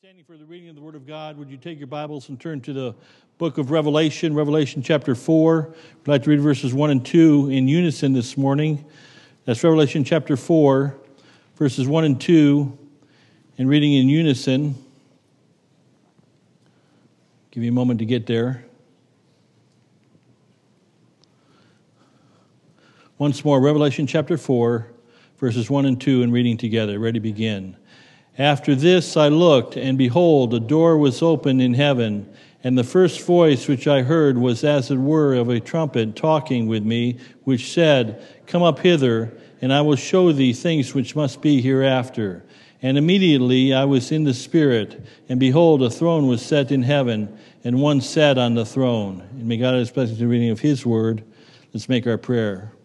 standing for the reading of the Word of God. Would you take your Bibles and turn to the book of Revelation, Revelation chapter 4? I'd like to read verses 1 and 2 in unison this morning. That's Revelation chapter 4, verses 1 and 2, and reading in unison. Give you a moment to get there. Once more, Revelation chapter 4, verses 1 and 2, and reading together. Ready, to begin. After this I looked, and behold, a door was opened in heaven, and the first voice which I heard was as it were of a trumpet talking with me, which said, Come up hither, and I will show thee things which must be hereafter. And immediately I was in the Spirit, and behold, a throne was set in heaven, and one sat on the throne. And may God have blessing the reading of His word. Let's make our prayer.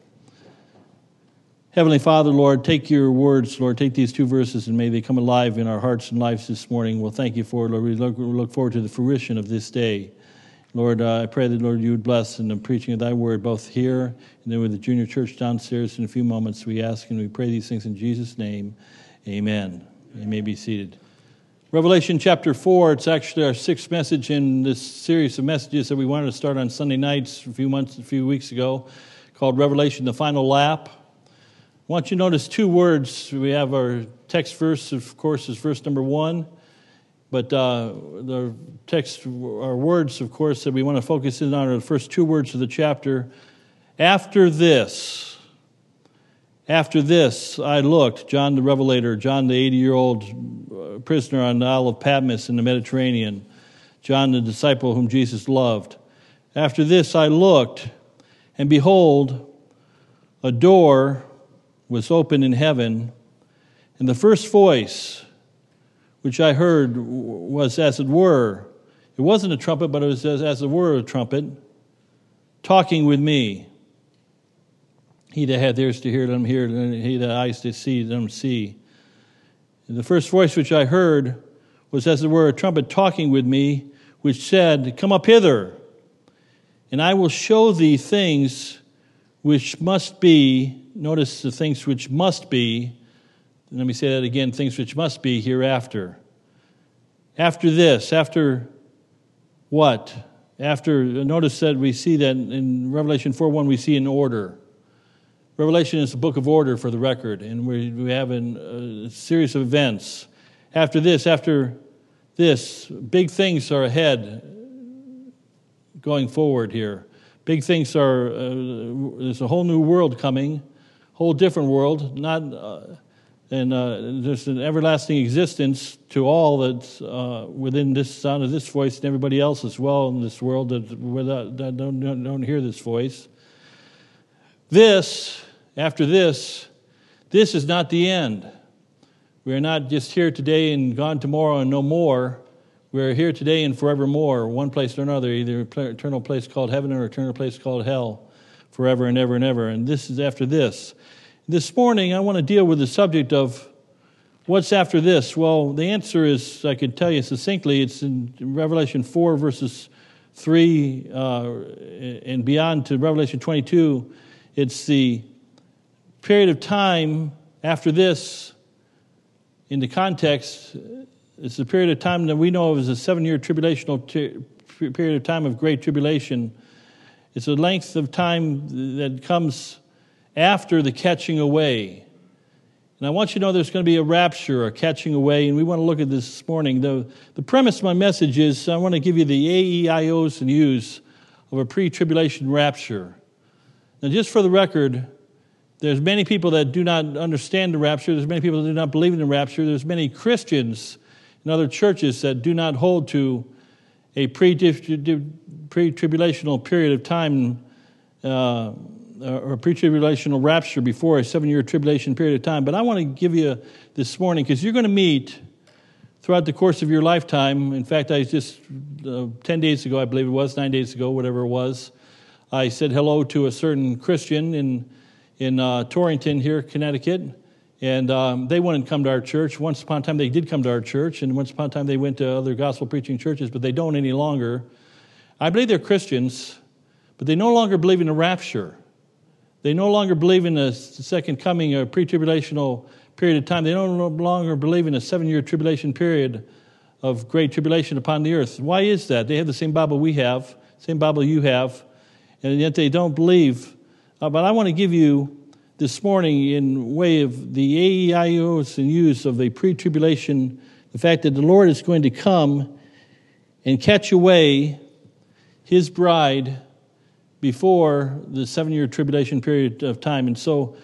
Heavenly Father, Lord, take your words, Lord, take these two verses and may they come alive in our hearts and lives this morning. We'll thank you for it, Lord. We look, we look forward to the fruition of this day. Lord, uh, I pray that, Lord, you would bless in the preaching of thy word, both here and then with the junior church downstairs in a few moments. We ask and we pray these things in Jesus' name. Amen. You may be seated. Revelation chapter 4, it's actually our sixth message in this series of messages that we wanted to start on Sunday nights a few months, a few weeks ago, called Revelation, the Final Lap. I want you to notice two words. We have our text verse, of course, is verse number one. But uh, the text, our words, of course, that we want to focus in on are the first two words of the chapter. After this, after this, I looked, John the Revelator, John the 80 year old uh, prisoner on the Isle of Patmos in the Mediterranean, John the disciple whom Jesus loved. After this, I looked, and behold, a door was open in heaven, and the first voice which I heard was as it were, it wasn't a trumpet, but it was as, as it were a trumpet, talking with me. He that hath ears to hear, let him hear, and he that eyes to see, let him see. And the first voice which I heard was as it were a trumpet talking with me, which said, Come up hither, and I will show thee things which must be notice the things which must be. Let me say that again things which must be hereafter. After this, after what? After, notice that we see that in Revelation 4 1, we see an order. Revelation is a book of order for the record, and we, we have an, a series of events. After this, after this, big things are ahead going forward here. Big things are, uh, there's a whole new world coming whole different world, not uh, and uh, just an everlasting existence to all that's uh, within this sound of this voice and everybody else as well in this world that, without, that don't, don't hear this voice. This, after this, this is not the end. We are not just here today and gone tomorrow and no more. We are here today and forevermore, one place or another, either eternal place called heaven or eternal place called hell, forever and ever and ever. And this is after this. This morning, I want to deal with the subject of what's after this. Well, the answer is, I can tell you succinctly, it's in Revelation 4, verses 3 uh, and beyond to Revelation 22. It's the period of time after this, in the context, it's a period of time that we know of as a seven year tribulational t- period of time of great tribulation. It's a length of time that comes after the catching away. And I want you to know there's going to be a rapture, a catching away, and we want to look at this this morning. The, the premise of my message is I want to give you the AEIOs and U's of a pre tribulation rapture. Now, just for the record, there's many people that do not understand the rapture. There's many people that do not believe in the rapture. There's many Christians in other churches that do not hold to a pre tribulational period of time. Uh, or a pre-tribulational rapture before a seven-year tribulation period of time. But I want to give you this morning because you're going to meet throughout the course of your lifetime. In fact, I just uh, ten days ago, I believe it was nine days ago, whatever it was, I said hello to a certain Christian in in uh, Torrington here, Connecticut. And um, they wouldn't come to our church. Once upon a time, they did come to our church, and once upon a time, they went to other gospel preaching churches, but they don't any longer. I believe they're Christians, but they no longer believe in the rapture. They no longer believe in the second coming or pre tribulational period of time. They no longer believe in a seven year tribulation period of great tribulation upon the earth. Why is that? They have the same Bible we have, same Bible you have, and yet they don't believe. Uh, but I want to give you this morning, in way of the AEIOs and use of the pre tribulation, the fact that the Lord is going to come and catch away his bride before the seven year tribulation period of time. And so,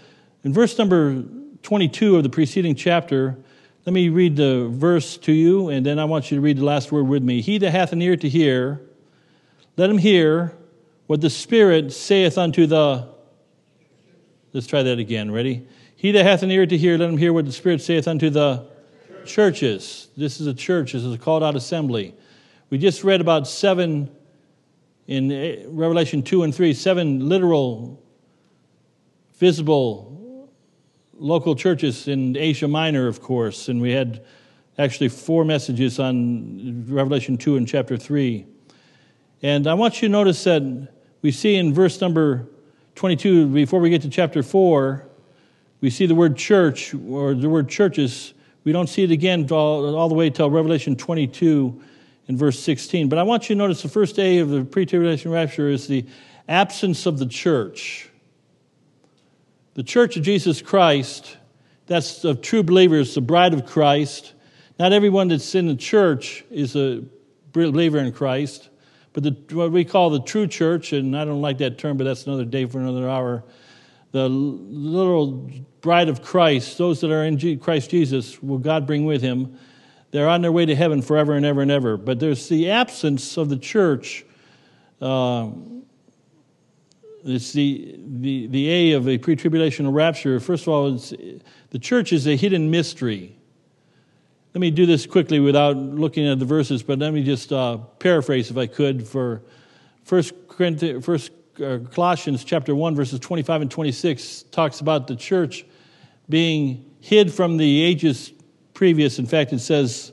in verse number 22 of the preceding chapter, let me read the verse to you, and then I want you to read the last word with me. He that hath an ear to hear, let him hear what the Spirit saith unto the. Let's try that again. Ready? He that hath an ear to hear, let him hear what the Spirit saith unto the churches. This is a church, this is a called out assembly. We just read about seven in eh, Revelation 2 and 3, seven literal, visible local churches in Asia Minor, of course, and we had actually four messages on Revelation 2 and chapter 3. And I want you to notice that we see in verse number 22, before we get to chapter 4, we see the word church or the word churches. We don't see it again all, all the way till Revelation 22 in verse 16. But I want you to notice the first day of the pre tribulation rapture is the absence of the church. The church of Jesus Christ, that's of true believers, the bride of Christ. Not everyone that's in the church is a believer in Christ, but the, what we call the true church, and I don't like that term, but that's another day for another hour. The literal bride of Christ, those that are in Christ Jesus, will God bring with him. They're on their way to heaven forever and ever and ever. But there's the absence of the church. Uh, it's the, the, the A of a pre tribulational rapture. First of all, the church is a hidden mystery. Let me do this quickly without looking at the verses, but let me just uh, paraphrase, if I could, for First, First uh, Colossians chapter 1, verses 25 and 26 talks about the church being hid from the ages previous. In fact, it says,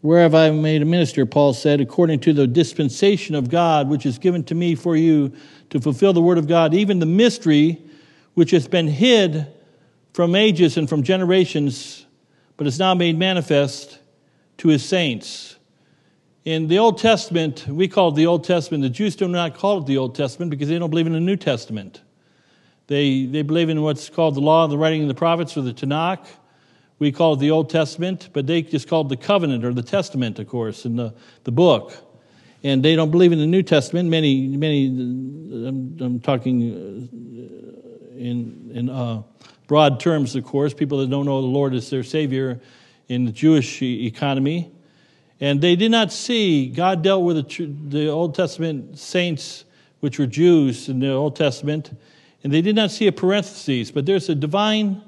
where have I made a minister, Paul said, according to the dispensation of God, which is given to me for you to fulfill the word of God, even the mystery which has been hid from ages and from generations, but is now made manifest to his saints. In the Old Testament, we call it the Old Testament. The Jews do not call it the Old Testament because they don't believe in the New Testament. They, they believe in what's called the law, the writing of the prophets, or the Tanakh. We call it the Old Testament, but they just call it the covenant or the testament, of course, in the, the book. And they don't believe in the New Testament. Many, many, I'm, I'm talking uh, in, in uh, broad terms, of course, people that don't know the Lord as their Savior in the Jewish economy. And they did not see, God dealt with the, the Old Testament saints, which were Jews in the Old Testament, and they did not see a parenthesis, but there's a divine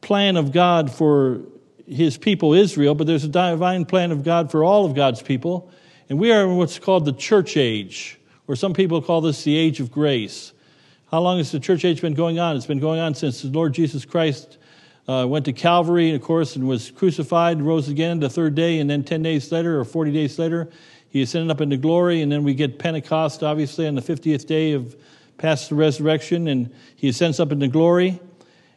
plan of God for his people, Israel, but there's a divine plan of God for all of God's people. And we are in what's called the church age, or some people call this the age of grace. How long has the church age been going on? It's been going on since the Lord Jesus Christ uh, went to Calvary, of course, and was crucified, rose again the third day, and then 10 days later, or 40 days later, he ascended up into glory. And then we get Pentecost, obviously, on the 50th day of past the resurrection, and he ascends up into glory.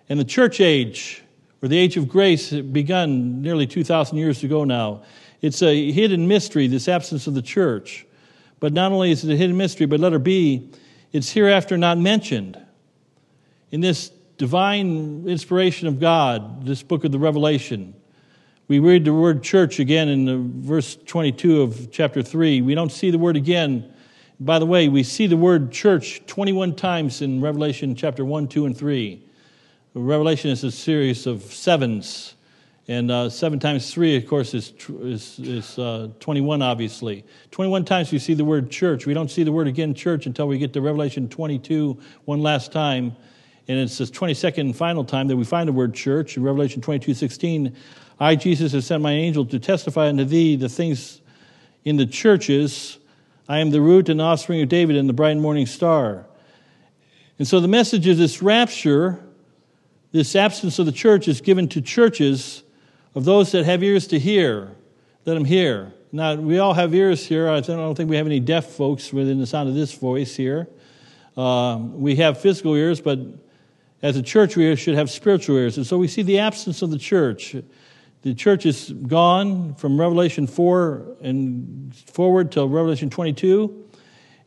And the church age, or the age of grace, begun nearly 2,000 years ago now. It's a hidden mystery, this absence of the church. But not only is it a hidden mystery, but let letter B, it's hereafter not mentioned. In this divine inspiration of God, this book of the Revelation, we read the word church again in verse 22 of chapter 3. We don't see the word again. By the way, we see the word church 21 times in Revelation chapter 1, 2, and 3. Revelation is a series of sevens, and uh, seven times three, of course, is, is, is uh, 21, obviously. 21 times we see the word church. We don't see the word again, church, until we get to Revelation 22 one last time. And it's the 22nd and final time that we find the word church in Revelation 22 16. I, Jesus, have sent my angel to testify unto thee the things in the churches. I am the root and offspring of David and the bright morning star. And so the message of this rapture this absence of the church is given to churches of those that have ears to hear. Let them hear. Now, we all have ears here. I don't think we have any deaf folks within the sound of this voice here. Um, we have physical ears, but as a church, we should have spiritual ears. And so we see the absence of the church. The church is gone from Revelation 4 and forward till Revelation 22,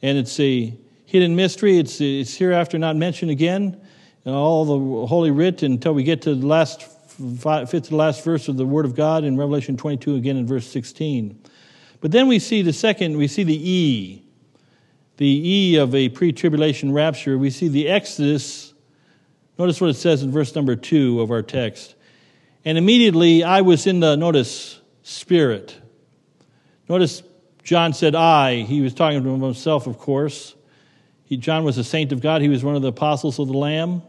and it's a hidden mystery. It's, it's hereafter not mentioned again in all the Holy Writ until we get to the last to the last verse of the Word of God in Revelation 22, again in verse 16. But then we see the second, we see the E, the E of a pre tribulation rapture. We see the Exodus. Notice what it says in verse number 2 of our text. And immediately I was in the, notice, spirit. Notice John said I. He was talking to himself, of course. He, John was a saint of God. He was one of the apostles of the Lamb.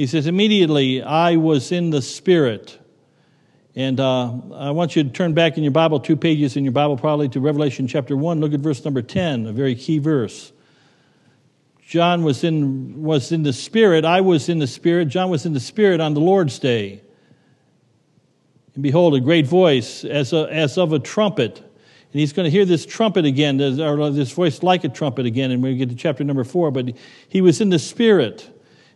He says, Immediately I was in the Spirit. And uh, I want you to turn back in your Bible, two pages in your Bible, probably to Revelation chapter 1. Look at verse number 10, a very key verse. John was in, was in the Spirit. I was in the Spirit. John was in the Spirit on the Lord's day. And behold, a great voice as, a, as of a trumpet. And he's going to hear this trumpet again, or this voice like a trumpet again, and we get to chapter number four. But he was in the Spirit.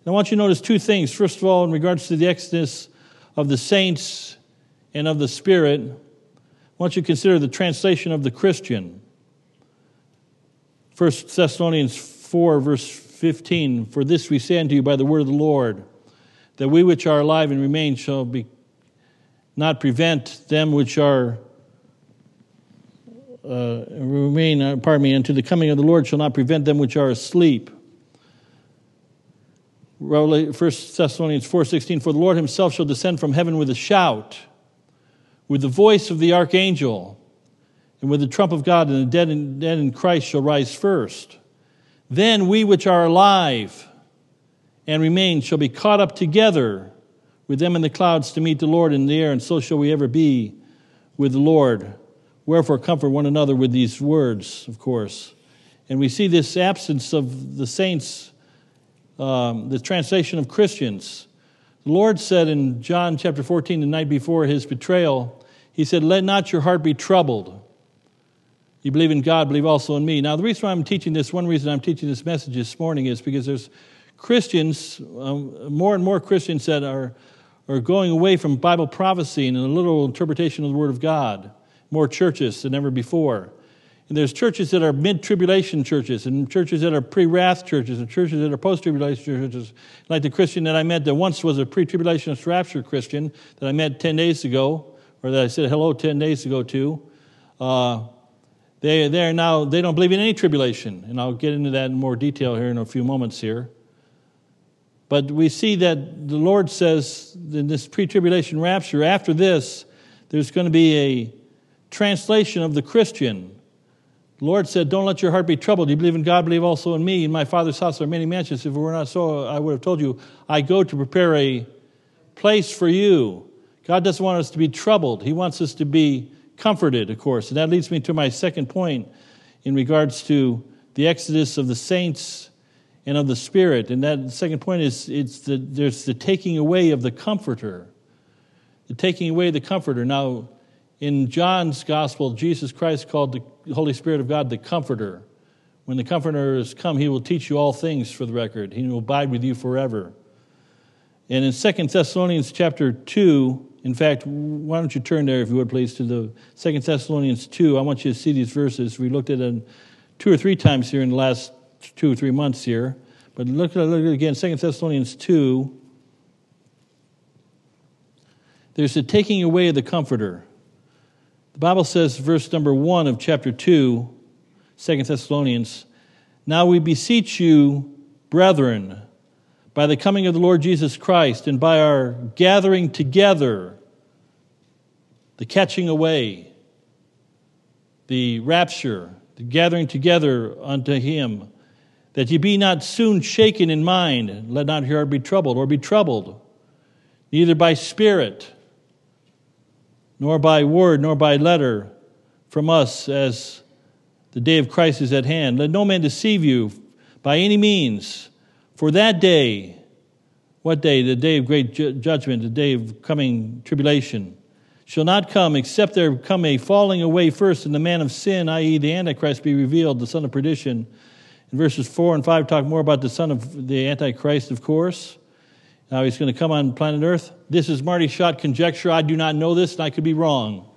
And I want you to notice two things. First of all, in regards to the exodus of the saints and of the Spirit, I want you to consider the translation of the Christian. 1 Thessalonians 4, verse 15 For this we say unto you by the word of the Lord, that we which are alive and remain shall be not prevent them which are uh, remain, uh, pardon me, unto the coming of the Lord shall not prevent them which are asleep. 1 Thessalonians 4.16, For the Lord himself shall descend from heaven with a shout, with the voice of the archangel, and with the trump of God, and the dead in, dead in Christ shall rise first. Then we which are alive and remain shall be caught up together with them in the clouds to meet the Lord in the air, and so shall we ever be with the Lord. Wherefore, comfort one another with these words, of course. And we see this absence of the saints, um, the translation of Christians. The Lord said in John chapter 14, the night before his betrayal, He said, Let not your heart be troubled. You believe in God, believe also in me. Now, the reason why I'm teaching this, one reason I'm teaching this message this morning is because there's Christians, um, more and more Christians that are are going away from Bible prophecy and a literal interpretation of the Word of God. More churches than ever before. And there's churches that are mid tribulation churches, and churches that are pre wrath churches, and churches that are post tribulation churches. Like the Christian that I met that once was a pre tribulationist rapture Christian that I met 10 days ago, or that I said hello 10 days ago to. Uh, they, they are now, they don't believe in any tribulation. And I'll get into that in more detail here in a few moments here. But we see that the Lord says in this pre tribulation rapture, after this, there's going to be a translation of the Christian. The Lord said, Don't let your heart be troubled. You believe in God, believe also in me. In my Father's house are many mansions. If it were not so, I would have told you, I go to prepare a place for you. God doesn't want us to be troubled, He wants us to be comforted, of course. And that leads me to my second point in regards to the exodus of the saints and of the Spirit. And that second point is it's the, there's the taking away of the Comforter. The taking away the Comforter. Now, in John's Gospel, Jesus Christ called the Holy Spirit of God the Comforter. When the Comforter has come, he will teach you all things for the record. He will abide with you forever. And in 2 Thessalonians chapter 2, in fact, why don't you turn there, if you would, please, to the 2 Thessalonians 2. I want you to see these verses. We looked at them two or three times here in the last two or three months here. But look at it again, 2 Thessalonians 2. There's the taking away of the comforter. The Bible says, verse number 1 of chapter 2, 2 Thessalonians, Now we beseech you, brethren, by the coming of the Lord Jesus Christ and by our gathering together, the catching away, the rapture, the gathering together unto Him, that ye be not soon shaken in mind, let not your heart be troubled, or be troubled, neither by spirit, nor by word, nor by letter from us, as the day of Christ is at hand. Let no man deceive you by any means, for that day, what day? The day of great ju- judgment, the day of coming tribulation, shall not come except there come a falling away first, and the man of sin, i.e., the Antichrist, be revealed, the son of perdition and verses 4 and 5 talk more about the son of the Antichrist, of course. Now he's going to come on planet Earth. This is Marty Shott conjecture. I do not know this, and I could be wrong.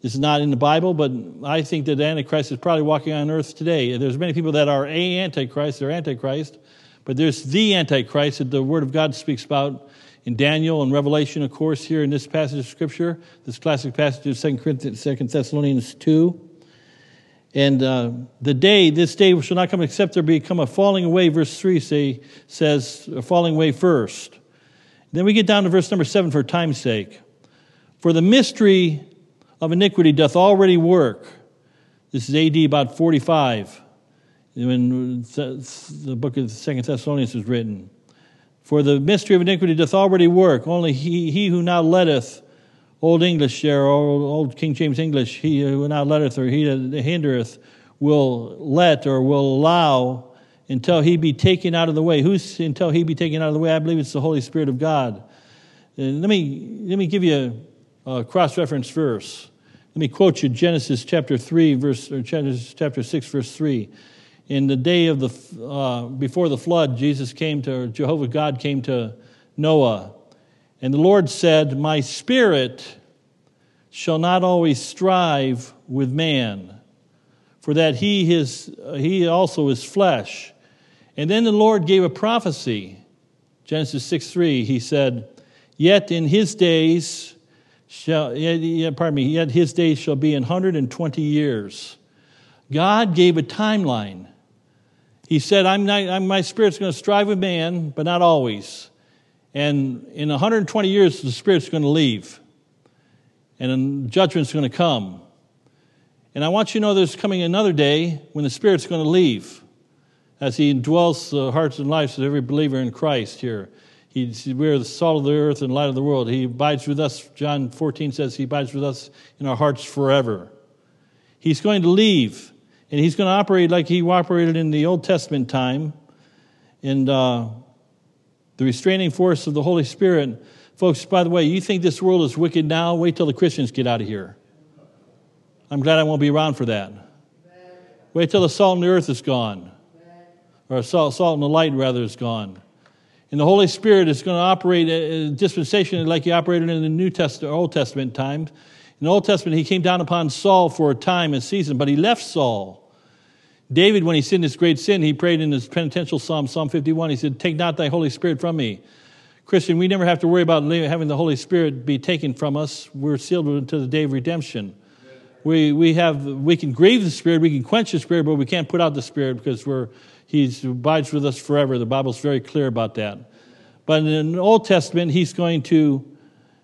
This is not in the Bible, but I think that the Antichrist is probably walking on earth today. There's many people that are a Antichrist, they're Antichrist, but there's the Antichrist that the Word of God speaks about in Daniel and Revelation, of course, here in this passage of Scripture, this classic passage of 2 Corinthians, 2 Thessalonians 2. And uh, the day, this day shall not come except there become a falling away, verse 3 say, says, a falling away first. Then we get down to verse number 7 for time's sake. For the mystery of iniquity doth already work. This is AD about 45 when the book of Second Thessalonians was written. For the mystery of iniquity doth already work. Only he, he who now letteth, Old English there, old, old King James English, he who now letteth or he that hindereth will let or will allow until he be taken out of the way. Who's until he be taken out of the way? I believe it's the Holy Spirit of God. And let me let me give you a, a cross-reference verse. Let me quote you Genesis chapter three, verse or Genesis chapter six, verse three. In the day of the uh, before the flood, Jesus came to Jehovah God came to Noah, and the Lord said, "My spirit shall not always strive with man." For that he, his, he also is flesh, and then the Lord gave a prophecy. Genesis 6 3, he said, Yet in his days shall, pardon me, yet his days shall be in 120 years. God gave a timeline. He said, I'm not, I'm, My spirit's going to strive with man, but not always. And in 120 years, the spirit's going to leave. And judgment's going to come. And I want you to know there's coming another day when the spirit's going to leave as he indwells the hearts and lives of every believer in Christ here. He's, we're the salt of the earth and light of the world. He abides with us, John 14 says, He abides with us in our hearts forever. He's going to leave, and He's going to operate like He operated in the Old Testament time. And uh, the restraining force of the Holy Spirit. Folks, by the way, you think this world is wicked now? Wait till the Christians get out of here. I'm glad I won't be around for that. Wait till the salt and the earth is gone or salt, salt and the light rather is gone. And the Holy Spirit is going to operate uh, a dispensation like he operated in the New Testament, Old Testament times. In the Old Testament, he came down upon Saul for a time and season, but he left Saul. David, when he sinned his great sin, he prayed in his penitential psalm, Psalm 51. He said, Take not thy Holy Spirit from me. Christian, we never have to worry about having the Holy Spirit be taken from us. We're sealed until the day of redemption. We, we, have, we can grieve the Spirit, we can quench the Spirit, but we can't put out the Spirit because we're he abides with us forever. The Bible's very clear about that. But in the Old Testament, he's going to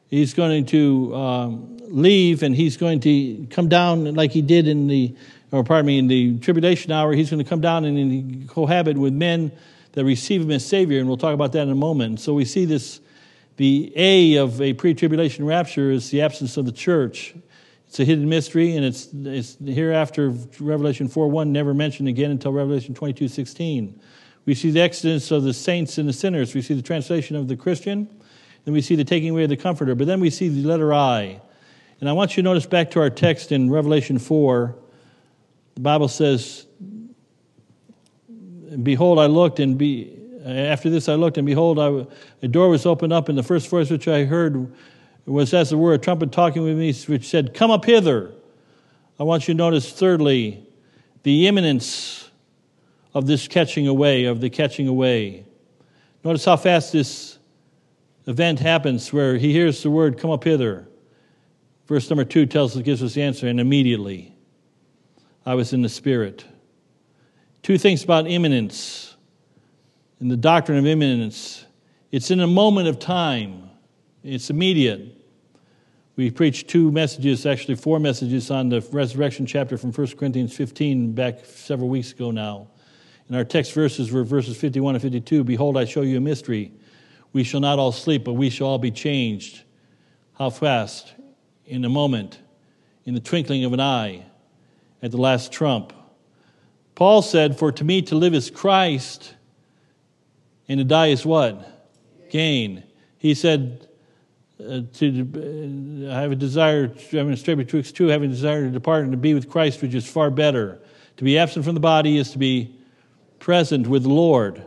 he's going to um, leave and he's going to come down like he did in the or pardon me in the tribulation hour. He's going to come down and cohabit with men that receive him as Savior, and we'll talk about that in a moment. So we see this. The A of a pre-tribulation rapture is the absence of the church. It's a hidden mystery, and it's, it's hereafter Revelation 4 1 never mentioned again until Revelation 22 16. We see the exodus of the saints and the sinners. We see the translation of the Christian. Then we see the taking away of the Comforter. But then we see the letter I. And I want you to notice back to our text in Revelation 4. The Bible says, Behold, I looked, and be, after this I looked, and behold, I, a door was opened up, and the first voice which I heard was as it were a trumpet talking with me, which said, Come up hither. I want you to notice, thirdly, the imminence of this catching away, of the catching away. Notice how fast this event happens where he hears the word, Come up hither. Verse number two tells us, gives us the answer, and immediately I was in the Spirit. Two things about imminence and the doctrine of imminence. It's in a moment of time. It's immediate. We preached two messages, actually four messages on the resurrection chapter from 1 Corinthians 15 back several weeks ago now. And our text verses were verses 51 and 52. Behold, I show you a mystery. We shall not all sleep, but we shall all be changed. How fast? In a moment, in the twinkling of an eye, at the last trump. Paul said, For to me to live is Christ, and to die is what? Gain. He said, uh, to uh, have a desire, having straight betwixt two, having a desire to depart and to be with Christ, which is far better. To be absent from the body is to be present with the Lord.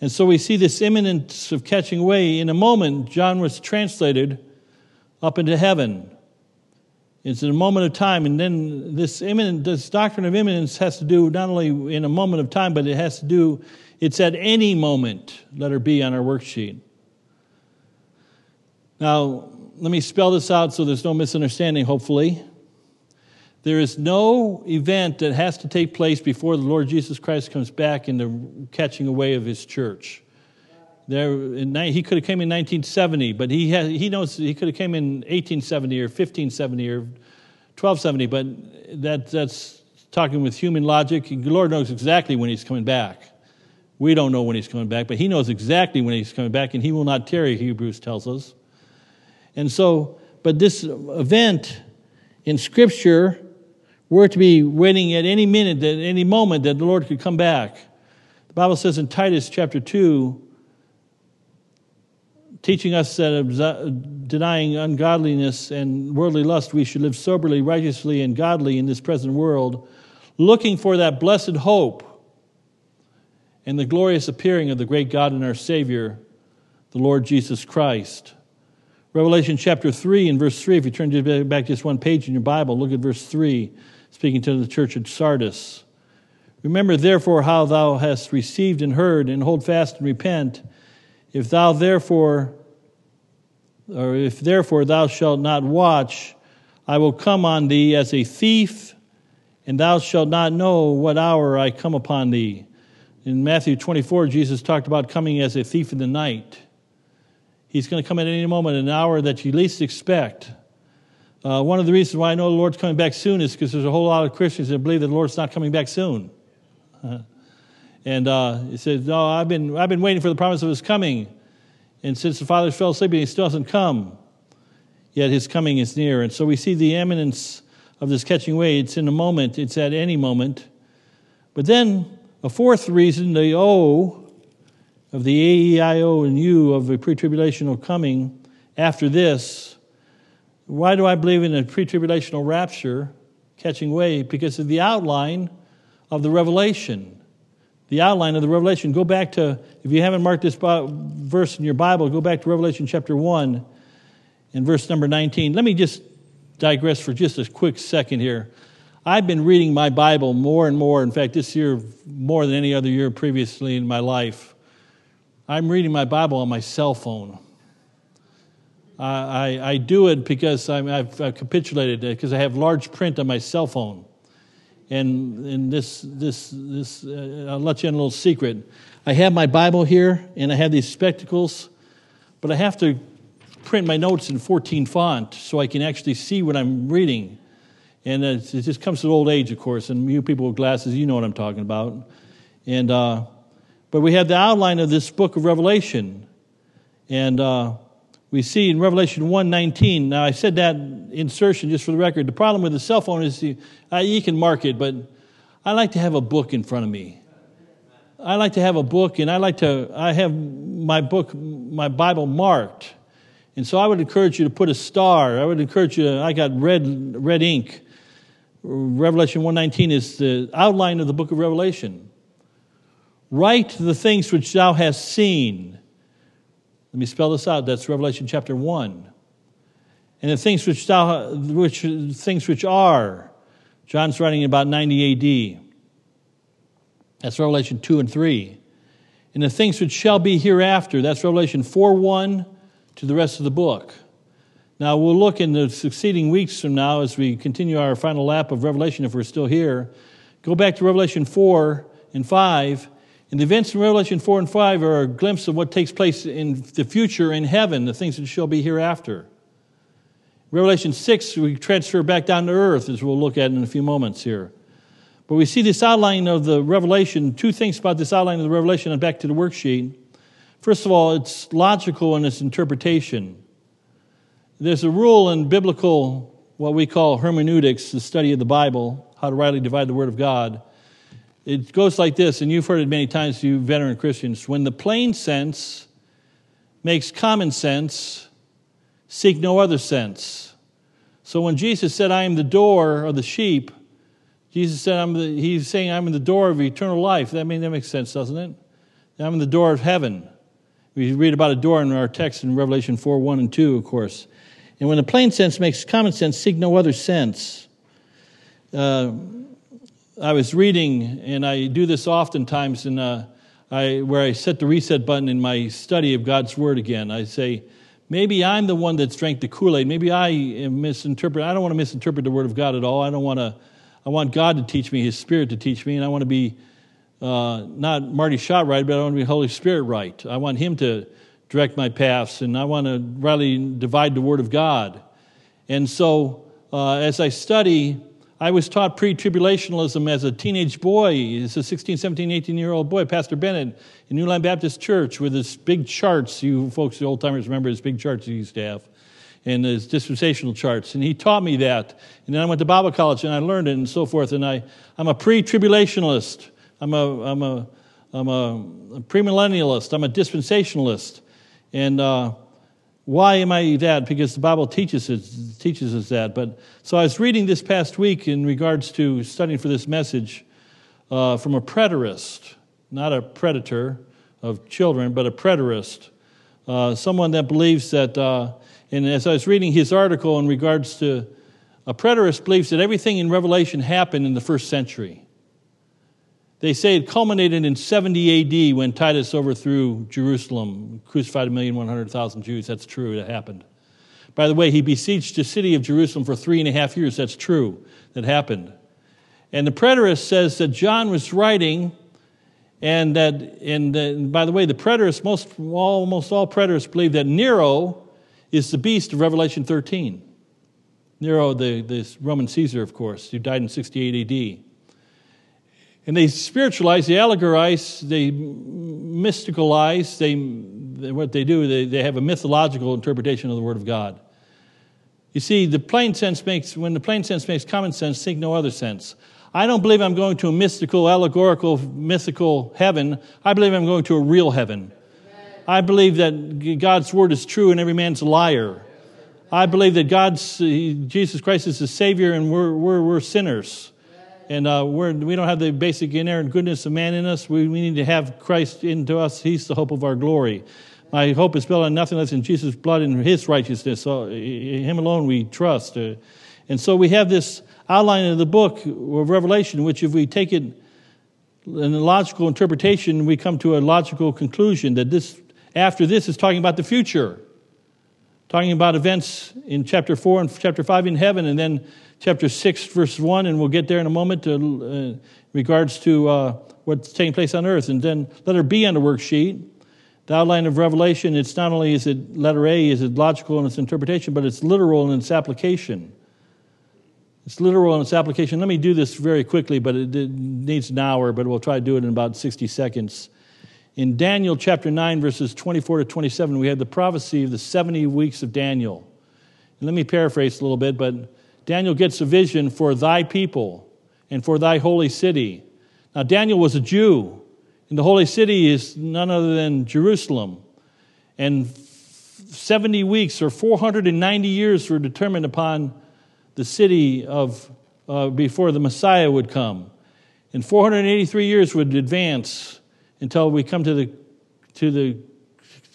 And so we see this imminence of catching away. In a moment, John was translated up into heaven. It's in a moment of time, and then this imminent, this doctrine of imminence has to do not only in a moment of time, but it has to do, it's at any moment, letter B on our worksheet. Now, let me spell this out so there's no misunderstanding, hopefully. There is no event that has to take place before the Lord Jesus Christ comes back in the catching away of his church. There, in, he could have came in 1970, but he, has, he knows he could have came in 1870 or 1570 or 1270, but that, that's talking with human logic. The Lord knows exactly when he's coming back. We don't know when he's coming back, but he knows exactly when he's coming back, and he will not tarry, Hebrews tells us. And so, but this event in Scripture we're to be waiting at any minute, at any moment that the Lord could come back. The Bible says in Titus chapter 2, teaching us that denying ungodliness and worldly lust, we should live soberly, righteously, and godly in this present world, looking for that blessed hope and the glorious appearing of the great God and our Savior, the Lord Jesus Christ. Revelation chapter 3 and verse 3, if you turn back just one page in your Bible, look at verse 3 speaking to the church at Sardis. Remember, therefore, how thou hast received and heard, and hold fast and repent. If thou therefore, or if therefore thou shalt not watch, I will come on thee as a thief, and thou shalt not know what hour I come upon thee. In Matthew 24, Jesus talked about coming as a thief in the night. He's going to come at any moment, an hour that you least expect. Uh, one of the reasons why I know the Lord's coming back soon is because there's a whole lot of Christians that believe that the Lord's not coming back soon. Uh, and uh, he says, No, I've been, I've been waiting for the promise of his coming. And since the fathers fell asleep, he still hasn't come. Yet his coming is near. And so we see the imminence of this catching away. It's in a moment, it's at any moment. But then a fourth reason, the O of the A, E, I, O, and U of the pre tribulational coming after this why do I believe in a pre tribulational rapture catching way? Because of the outline of the revelation. The outline of the revelation. Go back to, if you haven't marked this verse in your Bible, go back to Revelation chapter 1 and verse number 19. Let me just digress for just a quick second here. I've been reading my Bible more and more. In fact, this year, more than any other year previously in my life. I'm reading my Bible on my cell phone. I, I do it because i have capitulated because I have large print on my cell phone. And, and this, this, this uh, I'll let you in a little secret. I have my Bible here and I have these spectacles, but I have to print my notes in 14 font so I can actually see what I'm reading. And it just comes to old age, of course, and you people with glasses, you know what I'm talking about. And, uh, but we have the outline of this book of Revelation. And uh, we see in Revelation 1.19, now I said that insertion just for the record. The problem with the cell phone is you, uh, you can mark it, but I like to have a book in front of me. I like to have a book, and I like to, I have my book, my Bible marked. And so I would encourage you to put a star. I would encourage you, I got red, red ink. Revelation 119 is the outline of the book of Revelation. Write the things which thou hast seen let me spell this out. That's Revelation chapter 1. And the things which, thou, which, things which are, John's writing about 90 AD. That's Revelation 2 and 3. And the things which shall be hereafter, that's Revelation 4 1 to the rest of the book. Now, we'll look in the succeeding weeks from now as we continue our final lap of Revelation, if we're still here. Go back to Revelation 4 and 5 and the events in Revelation 4 and 5 are a glimpse of what takes place in the future in heaven, the things that shall be hereafter. Revelation 6, we transfer back down to earth, as we'll look at in a few moments here. But we see this outline of the Revelation, two things about this outline of the Revelation, and back to the worksheet. First of all, it's logical in its interpretation. There's a rule in biblical, what we call hermeneutics, the study of the Bible, how to rightly divide the Word of God it goes like this, and you've heard it many times, you veteran Christians. When the plain sense makes common sense, seek no other sense. So when Jesus said, I am the door of the sheep, Jesus said, I'm the, he's saying, I'm in the door of eternal life. That, mean, that makes sense, doesn't it? I'm in the door of heaven. We read about a door in our text in Revelation 4 1 and 2, of course. And when the plain sense makes common sense, seek no other sense. Uh, I was reading, and I do this oftentimes, in, uh, I, where I set the reset button in my study of God's Word again. I say, maybe I'm the one that's drank the Kool Aid. Maybe I am misinterpret. I don't want to misinterpret the Word of God at all. I don't want to. I want God to teach me, His Spirit to teach me, and I want to be uh, not Marty Shott right, but I want to be Holy Spirit right. I want Him to direct my paths, and I want to really divide the Word of God. And so, uh, as I study, I was taught pre tribulationalism as a teenage boy, as a 16, 17, 18 year old boy, Pastor Bennett in New Line Baptist Church with his big charts. You folks, the old timers, remember his big charts he used to have, and his dispensational charts. And he taught me that. And then I went to Bible college and I learned it and so forth. And I, I'm a pre tribulationalist, I'm a, I'm a, I'm a premillennialist, I'm a dispensationalist. And uh, why am I that? Because the Bible teaches us, teaches us that. But so I was reading this past week in regards to studying for this message uh, from a preterist, not a predator of children, but a preterist, uh, someone that believes that. Uh, and as I was reading his article in regards to a preterist believes that everything in Revelation happened in the first century. They say it culminated in 70 AD when Titus overthrew Jerusalem, crucified a million one hundred thousand Jews. That's true, that happened. By the way, he besieged the city of Jerusalem for three and a half years. That's true, that happened. And the preterist says that John was writing, and that, and, uh, by the way, the preterists, most, almost all preterists believe that Nero is the beast of Revelation 13. Nero, the, the Roman Caesar, of course, who died in 68 AD. And they spiritualize, they allegorize, they mysticalize, they, what they do, they, they have a mythological interpretation of the Word of God. You see, the plain sense makes, when the plain sense makes common sense, think no other sense. I don't believe I'm going to a mystical, allegorical, mythical heaven. I believe I'm going to a real heaven. I believe that God's word is true and every man's a liar. I believe that God's, Jesus Christ is the Savior and we're, we're, we're sinners and uh, we're, we don't have the basic inerrant goodness of man in us. We, we need to have Christ into us. He's the hope of our glory. My hope is built on nothing less than Jesus' blood and His righteousness. So, Him alone we trust. Uh, and so we have this outline of the book of Revelation, which, if we take it in a logical interpretation, we come to a logical conclusion that this, after this, is talking about the future, talking about events in chapter 4 and chapter 5 in heaven, and then chapter 6, verse 1, and we'll get there in a moment to, uh, regards to uh, what's taking place on earth. And then letter B on the worksheet, the outline of Revelation, it's not only is it letter A, is it logical in its interpretation, but it's literal in its application. It's literal in its application. Let me do this very quickly, but it, it needs an hour, but we'll try to do it in about 60 seconds. In Daniel chapter 9, verses 24 to 27, we have the prophecy of the 70 weeks of Daniel. And let me paraphrase a little bit, but Daniel gets a vision for thy people and for thy holy city. Now, Daniel was a Jew, and the holy city is none other than Jerusalem. And 70 weeks or 490 years were determined upon the city of uh, before the Messiah would come. And 483 years would advance until we come to the to the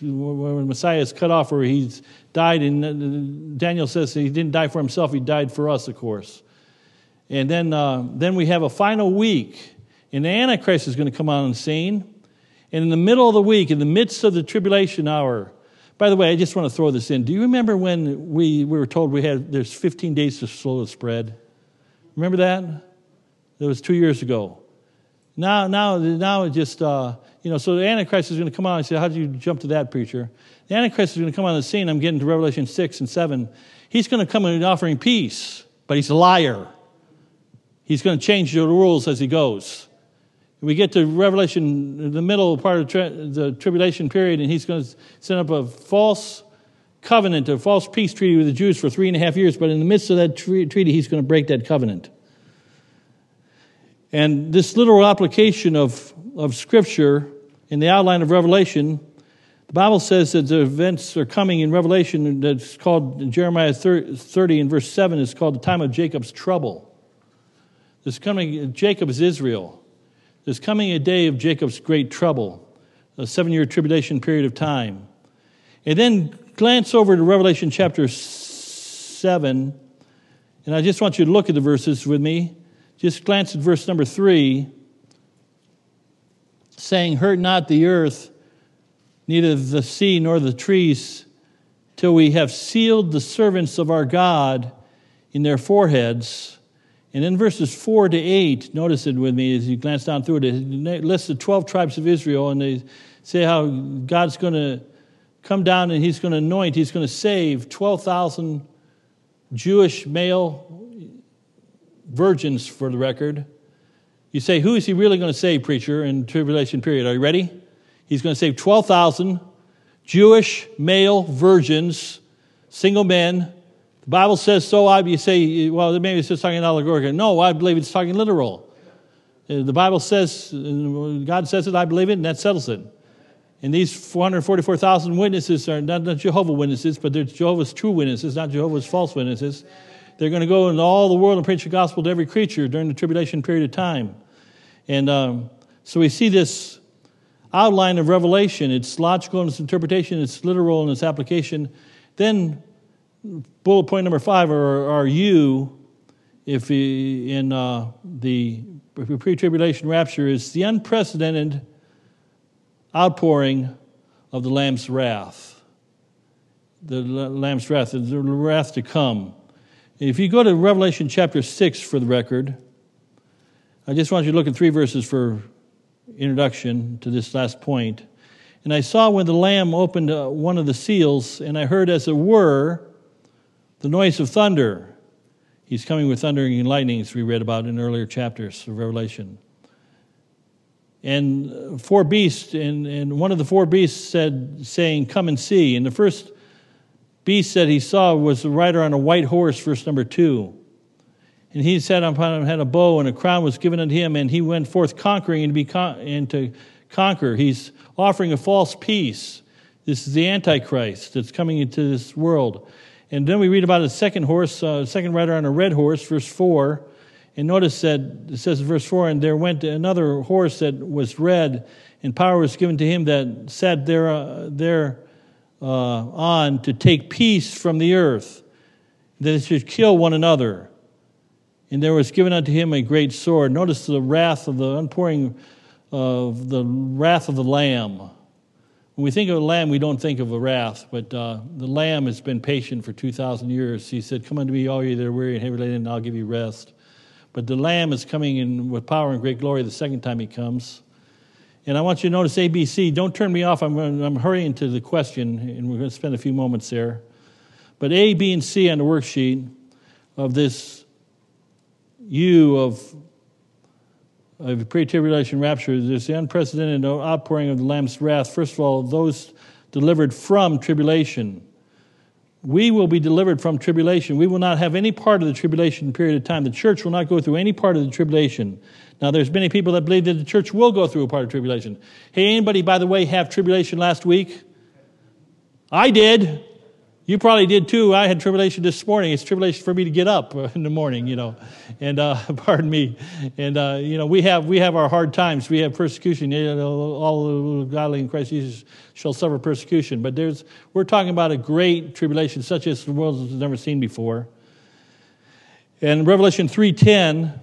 when Messiah is cut off, or he's died, and Daniel says he didn't die for himself, he died for us, of course. And then, uh, then we have a final week, and the Antichrist is going to come on the scene. And in the middle of the week, in the midst of the tribulation hour, by the way, I just want to throw this in. Do you remember when we, we were told we had there's 15 days to slow the spread? Remember that? That was two years ago. Now, now, now it just uh, you know, so the Antichrist is going to come on and say, How did you jump to that, preacher? The Antichrist is going to come on the scene. I'm getting to Revelation 6 and 7. He's going to come and offering peace, but he's a liar. He's going to change the rules as he goes. We get to Revelation, the middle part of the tribulation period, and he's going to set up a false covenant, a false peace treaty with the Jews for three and a half years. But in the midst of that treaty, he's going to break that covenant. And this literal application of, of Scripture in the outline of Revelation, the Bible says that the events are coming in Revelation that's called Jeremiah 30 and verse 7 is called the time of Jacob's trouble. There's coming, Jacob is Israel. There's coming a day of Jacob's great trouble. a seven year tribulation period of time. And then glance over to Revelation chapter 7, and I just want you to look at the verses with me. Just glance at verse number 3, saying, Hurt not the earth, neither the sea nor the trees, till we have sealed the servants of our God in their foreheads. And in verses 4 to 8, notice it with me as you glance down through it, it lists the 12 tribes of Israel, and they say how God's going to come down and he's going to anoint, he's going to save 12,000 Jewish male virgins for the record. You say, who is he really going to save, preacher, in tribulation period? Are you ready? He's going to save 12,000 Jewish male virgins, single men. The Bible says so. I, you say, well, maybe it's just talking allegorical. No, I believe it's talking literal. Uh, the Bible says, God says it, I believe it, and that settles it. And these 444,000 witnesses are not, not Jehovah witnesses, but they're Jehovah's true witnesses, not Jehovah's false witnesses. They're going to go into all the world and preach the gospel to every creature during the tribulation period of time. And um, so we see this outline of Revelation. It's logical in its interpretation, it's literal in its application. Then, bullet point number five are, are you, if we, in uh, the pre tribulation rapture, is the unprecedented outpouring of the Lamb's wrath. The Lamb's wrath, the wrath to come. If you go to Revelation chapter 6 for the record, I just want you to look at three verses for introduction to this last point. And I saw when the Lamb opened uh, one of the seals, and I heard, as it were, the noise of thunder. He's coming with thundering and lightnings, we read about in earlier chapters of Revelation and four beasts, and, and one of the four beasts said, saying, Come and see. And the first beast that he saw was a rider on a white horse, verse number two. And he sat upon him, had a bow, and a crown was given unto him, and he went forth conquering and to, con- and to conquer. He's offering a false peace. This is the Antichrist that's coming into this world. And then we read about a second horse, uh, second rider on a red horse, verse 4. And notice that it says in verse 4 And there went another horse that was red, and power was given to him that sat there, uh, there uh, on to take peace from the earth, that it should kill one another. And there was given unto him a great sword. Notice the wrath of the unpouring of the wrath of the Lamb. When we think of a lamb, we don't think of a wrath, but uh, the lamb has been patient for 2,000 years. He said, Come unto me, all you that are weary and heavy laden, and I'll give you rest. But the Lamb is coming in with power and great glory the second time he comes. And I want you to notice ABC. Don't turn me off. I'm, I'm hurrying to the question, and we're going to spend a few moments there. But A, B, and C on the worksheet of this U of, of pre tribulation rapture, there's the unprecedented outpouring of the Lamb's wrath. First of all, those delivered from tribulation we will be delivered from tribulation. We will not have any part of the tribulation period of time. The church will not go through any part of the tribulation. Now, there's many people that believe that the church will go through a part of tribulation. Hey, anybody, by the way, have tribulation last week? I did. You probably did too. I had tribulation this morning. It's tribulation for me to get up in the morning, you know. And uh, pardon me. And uh, you know, we have we have our hard times. We have persecution. All the godly in Christ Jesus shall suffer persecution. But there's we're talking about a great tribulation, such as the world has never seen before. And Revelation three ten,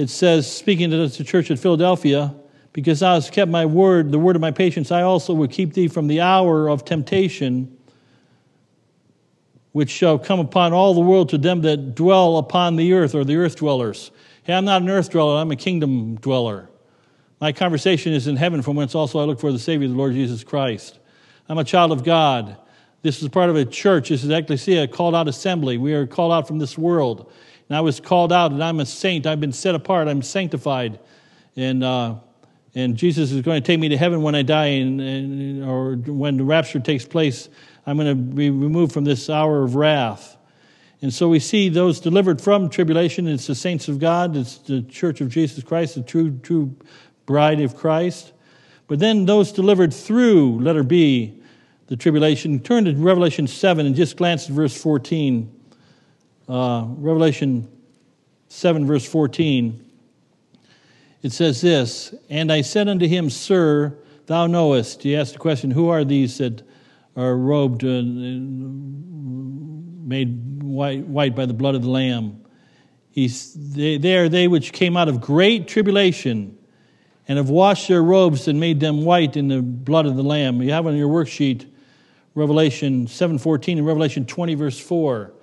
it says, speaking to the church at Philadelphia, because thou hast kept my word, the word of my patience, I also will keep thee from the hour of temptation which shall come upon all the world to them that dwell upon the earth, or the earth dwellers. Hey, I'm not an earth dweller, I'm a kingdom dweller. My conversation is in heaven, from whence also I look for the Savior, the Lord Jesus Christ. I'm a child of God. This is part of a church. This is ecclesia, called out assembly. We are called out from this world. And I was called out, and I'm a saint. I've been set apart. I'm sanctified. And, uh, and Jesus is going to take me to heaven when I die, and, and, or when the rapture takes place. I'm going to be removed from this hour of wrath. And so we see those delivered from tribulation. It's the saints of God, it's the church of Jesus Christ, the true, true bride of Christ. But then those delivered through, letter B, the tribulation. Turn to Revelation 7 and just glance at verse 14. Uh, Revelation 7, verse 14. It says this And I said unto him, Sir, Thou knowest. He asked the question, Who are these that are robed, and made white, white by the blood of the Lamb? He's, they, they are they which came out of great tribulation and have washed their robes and made them white in the blood of the Lamb. You have on your worksheet Revelation 7.14 and Revelation 20, verse 4.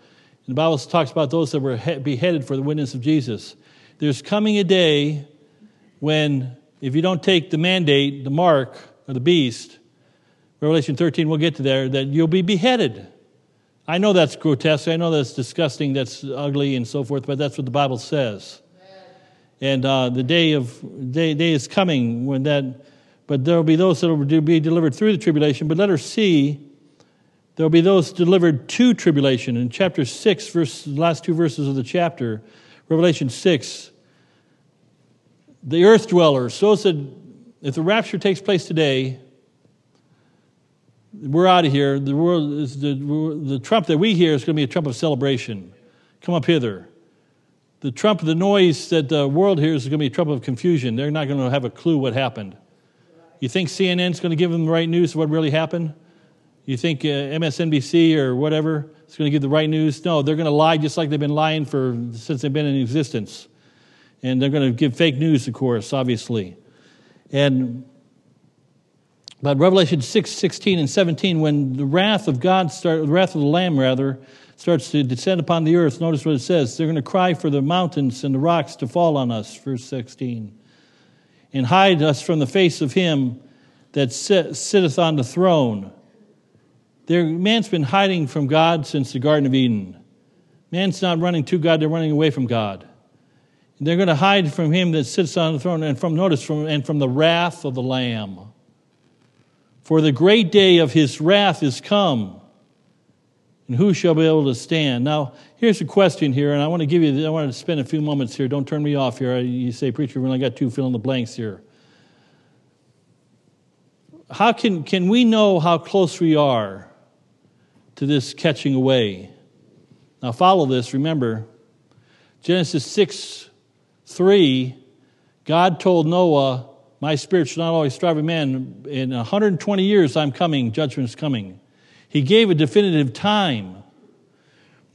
The Bible talks about those that were beheaded for the witness of Jesus. There's coming a day when, if you don't take the mandate, the mark of the beast, Revelation 13, we'll get to there, that you'll be beheaded. I know that's grotesque, I know that's disgusting, that's ugly, and so forth, but that's what the Bible says. And uh, the day of day, day is coming when that, but there will be those that will be delivered through the tribulation. But let her see there will be those delivered to tribulation. In chapter 6, verse, last two verses of the chapter, Revelation 6, the earth dwellers, So said, if the rapture takes place today, we're out of here. The, world is the, the trump that we hear is going to be a trump of celebration. Come up hither. The trump, the noise that the world hears is going to be a trump of confusion. They're not going to have a clue what happened. You think CNN's going to give them the right news of what really happened? You think uh, MSNBC or whatever is going to give the right news? No, they're going to lie just like they've been lying for since they've been in existence. And they're going to give fake news, of course, obviously. And but Revelation 6, 16 and 17, when the wrath of God start, the wrath of the Lamb rather, starts to descend upon the earth, notice what it says. They're going to cry for the mountains and the rocks to fall on us, verse 16. And hide us from the face of him that sit, sitteth on the throne man's been hiding from God since the Garden of Eden. Man's not running to God, they're running away from God. They're going to hide from him that sits on the throne and from, notice, from, and from the wrath of the Lamb. For the great day of his wrath is come. And who shall be able to stand? Now, here's a question here, and I want to give you, I want to spend a few moments here. Don't turn me off here. You say, Preacher, we only got two fill in the blanks here. How can, can we know how close we are to this catching away. Now, follow this. Remember, Genesis 6 3, God told Noah, My spirit shall not always strive with man. In 120 years, I'm coming, judgment's coming. He gave a definitive time.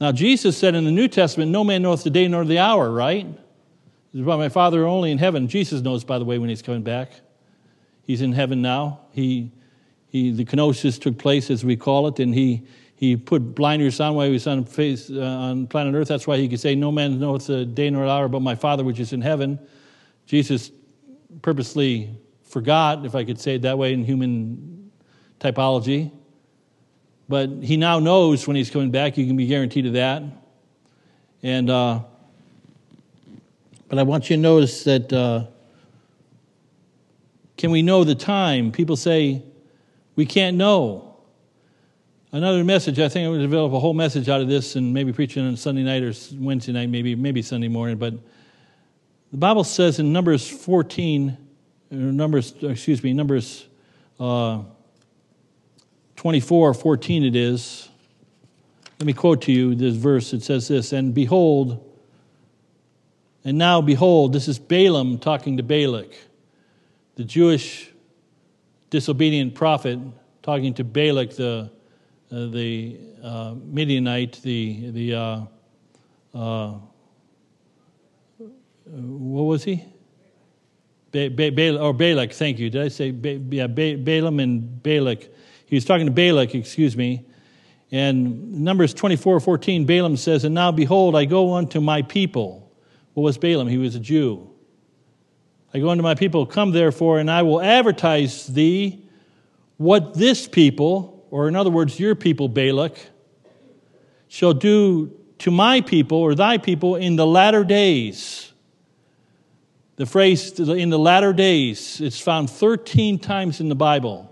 Now, Jesus said in the New Testament, No man knoweth the day nor the hour, right? By my Father only in heaven. Jesus knows, by the way, when he's coming back. He's in heaven now. He, he, the kenosis took place, as we call it, and he, he put blinders on while he was on, face, uh, on planet Earth. That's why he could say, No man knoweth the day nor hour but my Father which is in heaven. Jesus purposely forgot, if I could say it that way in human typology. But he now knows when he's coming back. You can be guaranteed of that. And, uh, but I want you to notice that uh, can we know the time? People say we can't know. Another message, I think I'm going to develop a whole message out of this and maybe preach it on Sunday night or Wednesday night, maybe, maybe Sunday morning. But the Bible says in Numbers 14, Numbers, excuse me, Numbers uh, 24, 14 it is. Let me quote to you this verse. It says this And behold, and now behold, this is Balaam talking to Balak, the Jewish disobedient prophet, talking to Balak, the the uh, Midianite, the, the uh, uh, what was he? Ba- ba- or Balak, thank you. Did I say ba- yeah, ba- Balaam and Balak? He was talking to Balak, excuse me. And Numbers 24 14, Balaam says, And now behold, I go unto my people. What was Balaam? He was a Jew. I go unto my people, come therefore, and I will advertise thee what this people, or in other words, your people, Balak, shall do to my people or thy people in the latter days. The phrase in the latter days, it's found 13 times in the Bible.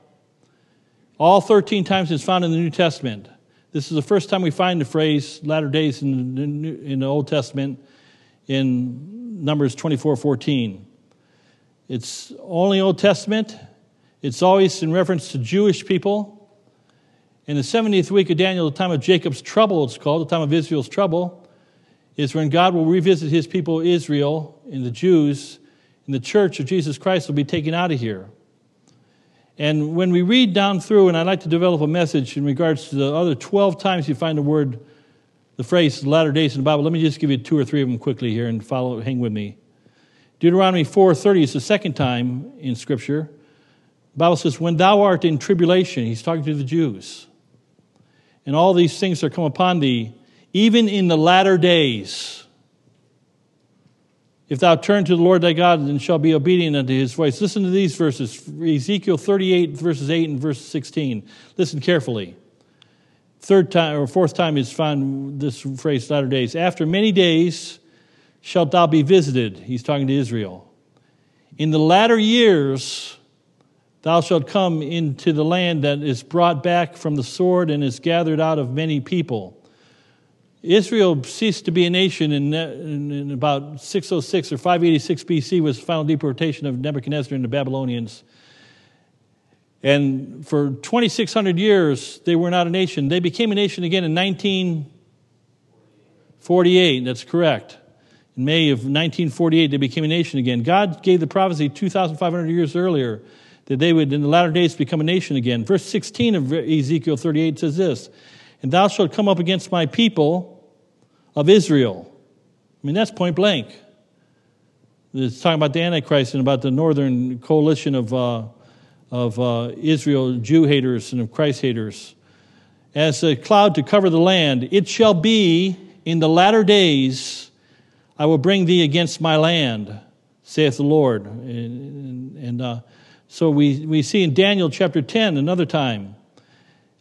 All 13 times it's found in the New Testament. This is the first time we find the phrase latter days in the, in the Old Testament in Numbers 24 14. It's only Old Testament. It's always in reference to Jewish people. In the 70th week of Daniel, the time of Jacob's trouble, it's called, the time of Israel's trouble, is when God will revisit his people Israel and the Jews, and the church of Jesus Christ will be taken out of here. And when we read down through, and I'd like to develop a message in regards to the other 12 times you find the word, the phrase latter days in the Bible, let me just give you two or three of them quickly here and follow, hang with me. Deuteronomy 4.30 is the second time in Scripture. The Bible says, when thou art in tribulation, he's talking to the Jews, and all these things are come upon thee, even in the latter days. If thou turn to the Lord thy God and shall be obedient unto his voice. Listen to these verses Ezekiel 38, verses 8 and verse 16. Listen carefully. Third time or fourth time is found this phrase, latter days. After many days shalt thou be visited. He's talking to Israel. In the latter years, thou shalt come into the land that is brought back from the sword and is gathered out of many people Israel ceased to be a nation in, in, in, about 606 or 586 BC was the final deportation of Nebuchadnezzar and the Babylonians. And for 2,600 years, they were not a nation. They became a nation again in 1948. That's correct. In May of 1948, they became a nation again. God gave the prophecy 2,500 years earlier that they would, in the latter days, become a nation again. Verse 16 of Ezekiel 38 says this And thou shalt come up against my people of Israel. I mean, that's point blank. It's talking about the Antichrist and about the northern coalition of, uh, of uh, Israel, Jew haters and of Christ haters. As a cloud to cover the land, it shall be in the latter days, I will bring thee against my land, saith the Lord. And, and uh, so we, we see in Daniel chapter 10 another time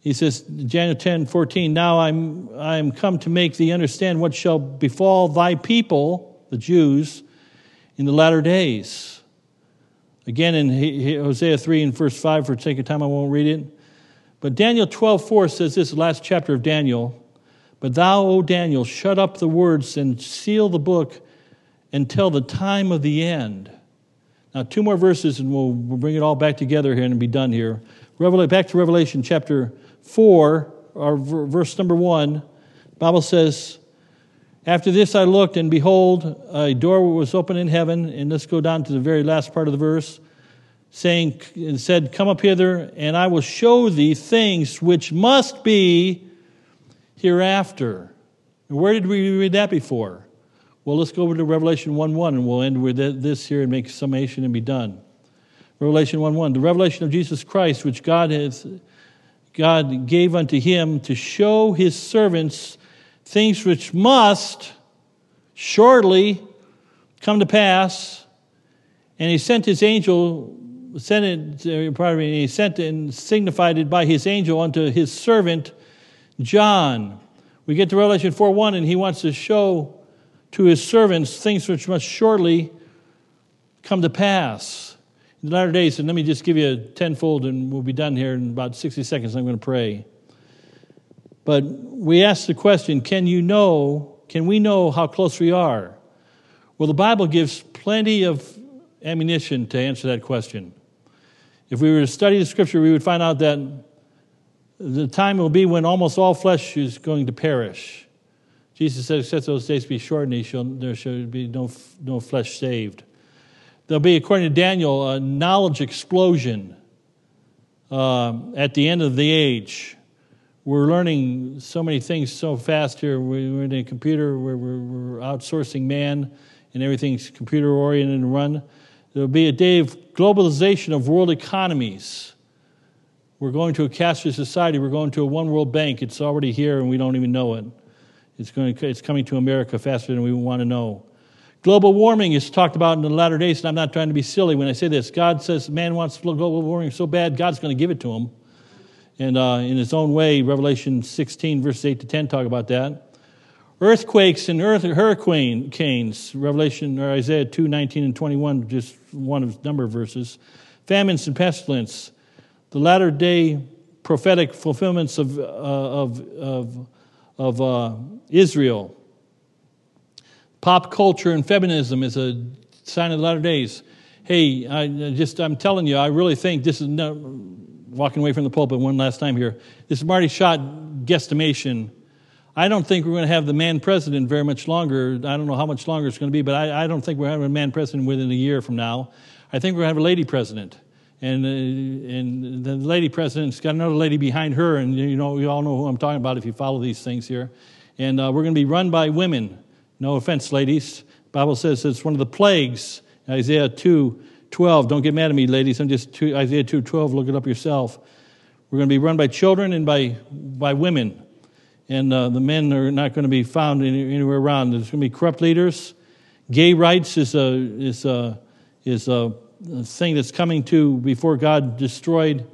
he says, Daniel 10, 14, Now I'm, I'm come to make thee understand what shall befall thy people, the Jews, in the latter days. Again, in Hosea 3 and verse 5, for sake of time, I won't read it. But Daniel 12, 4 says this, last chapter of Daniel. But thou, O Daniel, shut up the words and seal the book until the time of the end. Now, two more verses, and we'll, we'll bring it all back together here and be done here. Revelation, back to Revelation chapter 4, or verse number 1, Bible says, After this I looked, and behold, a door was open in heaven. And let's go down to the very last part of the verse, saying, and said, Come up hither, and I will show thee things which must be hereafter. Where did we read that before? Well, let's go over to Revelation 1 1, and we'll end with this here and make summation and be done. Revelation 1 1, the revelation of Jesus Christ, which God has God gave unto him to show his servants things which must shortly come to pass. And he sent his angel, sent it, pardon me, he sent and signified it by his angel unto his servant John. We get to Revelation 4 1, and he wants to show to his servants things which must shortly come to pass in the latter days, and let me just give you a tenfold, and we'll be done here in about 60 seconds. I'm going to pray. But we ask the question can you know, can we know how close we are? Well, the Bible gives plenty of ammunition to answer that question. If we were to study the scripture, we would find out that the time will be when almost all flesh is going to perish. Jesus said, Except those days be shortened, there shall be no, no flesh saved. There'll be, according to Daniel, a knowledge explosion uh, at the end of the age. We're learning so many things so fast here. We're in a computer, we're, we're outsourcing man, and everything's computer oriented and run. There'll be a day of globalization of world economies. We're going to a cashless society. We're going to a one world bank. It's already here, and we don't even know it. It's, going, it's coming to America faster than we want to know. Global warming is talked about in the latter days, and I'm not trying to be silly when I say this. God says man wants global warming so bad, God's going to give it to him. And uh, in his own way, Revelation 16, verses 8 to 10 talk about that. Earthquakes and earth, hurricanes, Revelation or Isaiah 2, 19 and 21, just one of a number of verses. Famines and pestilence, the latter day prophetic fulfillments of, uh, of, of, of uh, Israel Pop culture and feminism is a sign of the latter days. Hey, I just I'm telling you, I really think this is no, walking away from the pulpit one last time here. This is Marty Shott guesstimation. I don't think we're going to have the man president very much longer. I don't know how much longer it's going to be, but I, I don't think we're having a man president within a year from now. I think we're going to have a lady president. And, uh, and the lady president's got another lady behind her, and you know, you all know who I'm talking about if you follow these things here. And uh, we're going to be run by women. No offense, ladies. Bible says it's one of the plagues. Isaiah 2 12. Don't get mad at me, ladies. I'm just two, Isaiah 2 12. Look it up yourself. We're going to be run by children and by, by women. And uh, the men are not going to be found anywhere around. There's going to be corrupt leaders. Gay rights is a, is a, is a thing that's coming to before God destroyed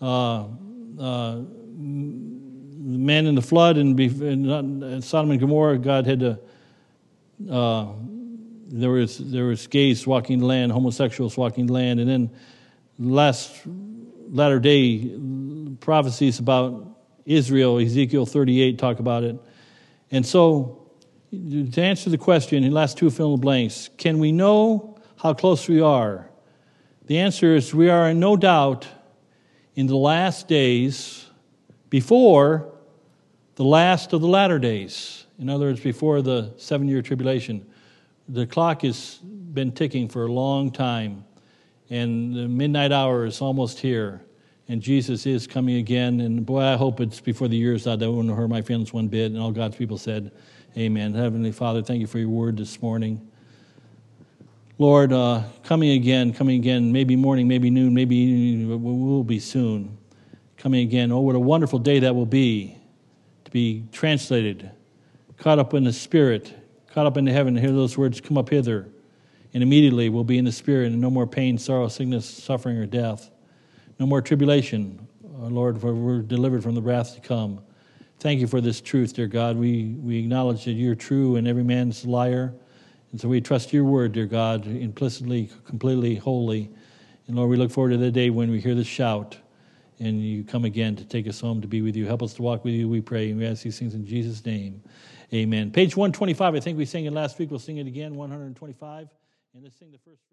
uh, uh, man in the flood and, and Sodom and Gomorrah. God had to. Uh, there was there was gays walking the land, homosexuals walking the land, and then last latter day prophecies about Israel, Ezekiel 38 talk about it, and so to answer the question, in the last two fill in the blanks, can we know how close we are the answer is we are in no doubt in the last days before the last of the latter days. In other words, before the seven year tribulation. The clock has been ticking for a long time, and the midnight hour is almost here. And Jesus is coming again. And boy, I hope it's before the year's out. That wouldn't hurt my feelings one bit. And all God's people said, Amen. Heavenly Father, thank you for your word this morning. Lord, uh, coming again, coming again, maybe morning, maybe noon, maybe we'll be soon. Coming again. Oh, what a wonderful day that will be to be translated, caught up in the Spirit, caught up into heaven, to hear those words come up hither. And immediately we'll be in the Spirit, and no more pain, sorrow, sickness, suffering, or death. No more tribulation, oh, Lord, for we're delivered from the wrath to come. Thank you for this truth, dear God. We, we acknowledge that you're true and every man's liar. And so we trust your word, dear God, implicitly, completely, wholly. And Lord, we look forward to the day when we hear the shout and you come again to take us home to be with you. Help us to walk with you, we pray. And we ask these things in Jesus' name. Amen. Page 125, I think we sang it last week. We'll sing it again, 125. And let's sing the first.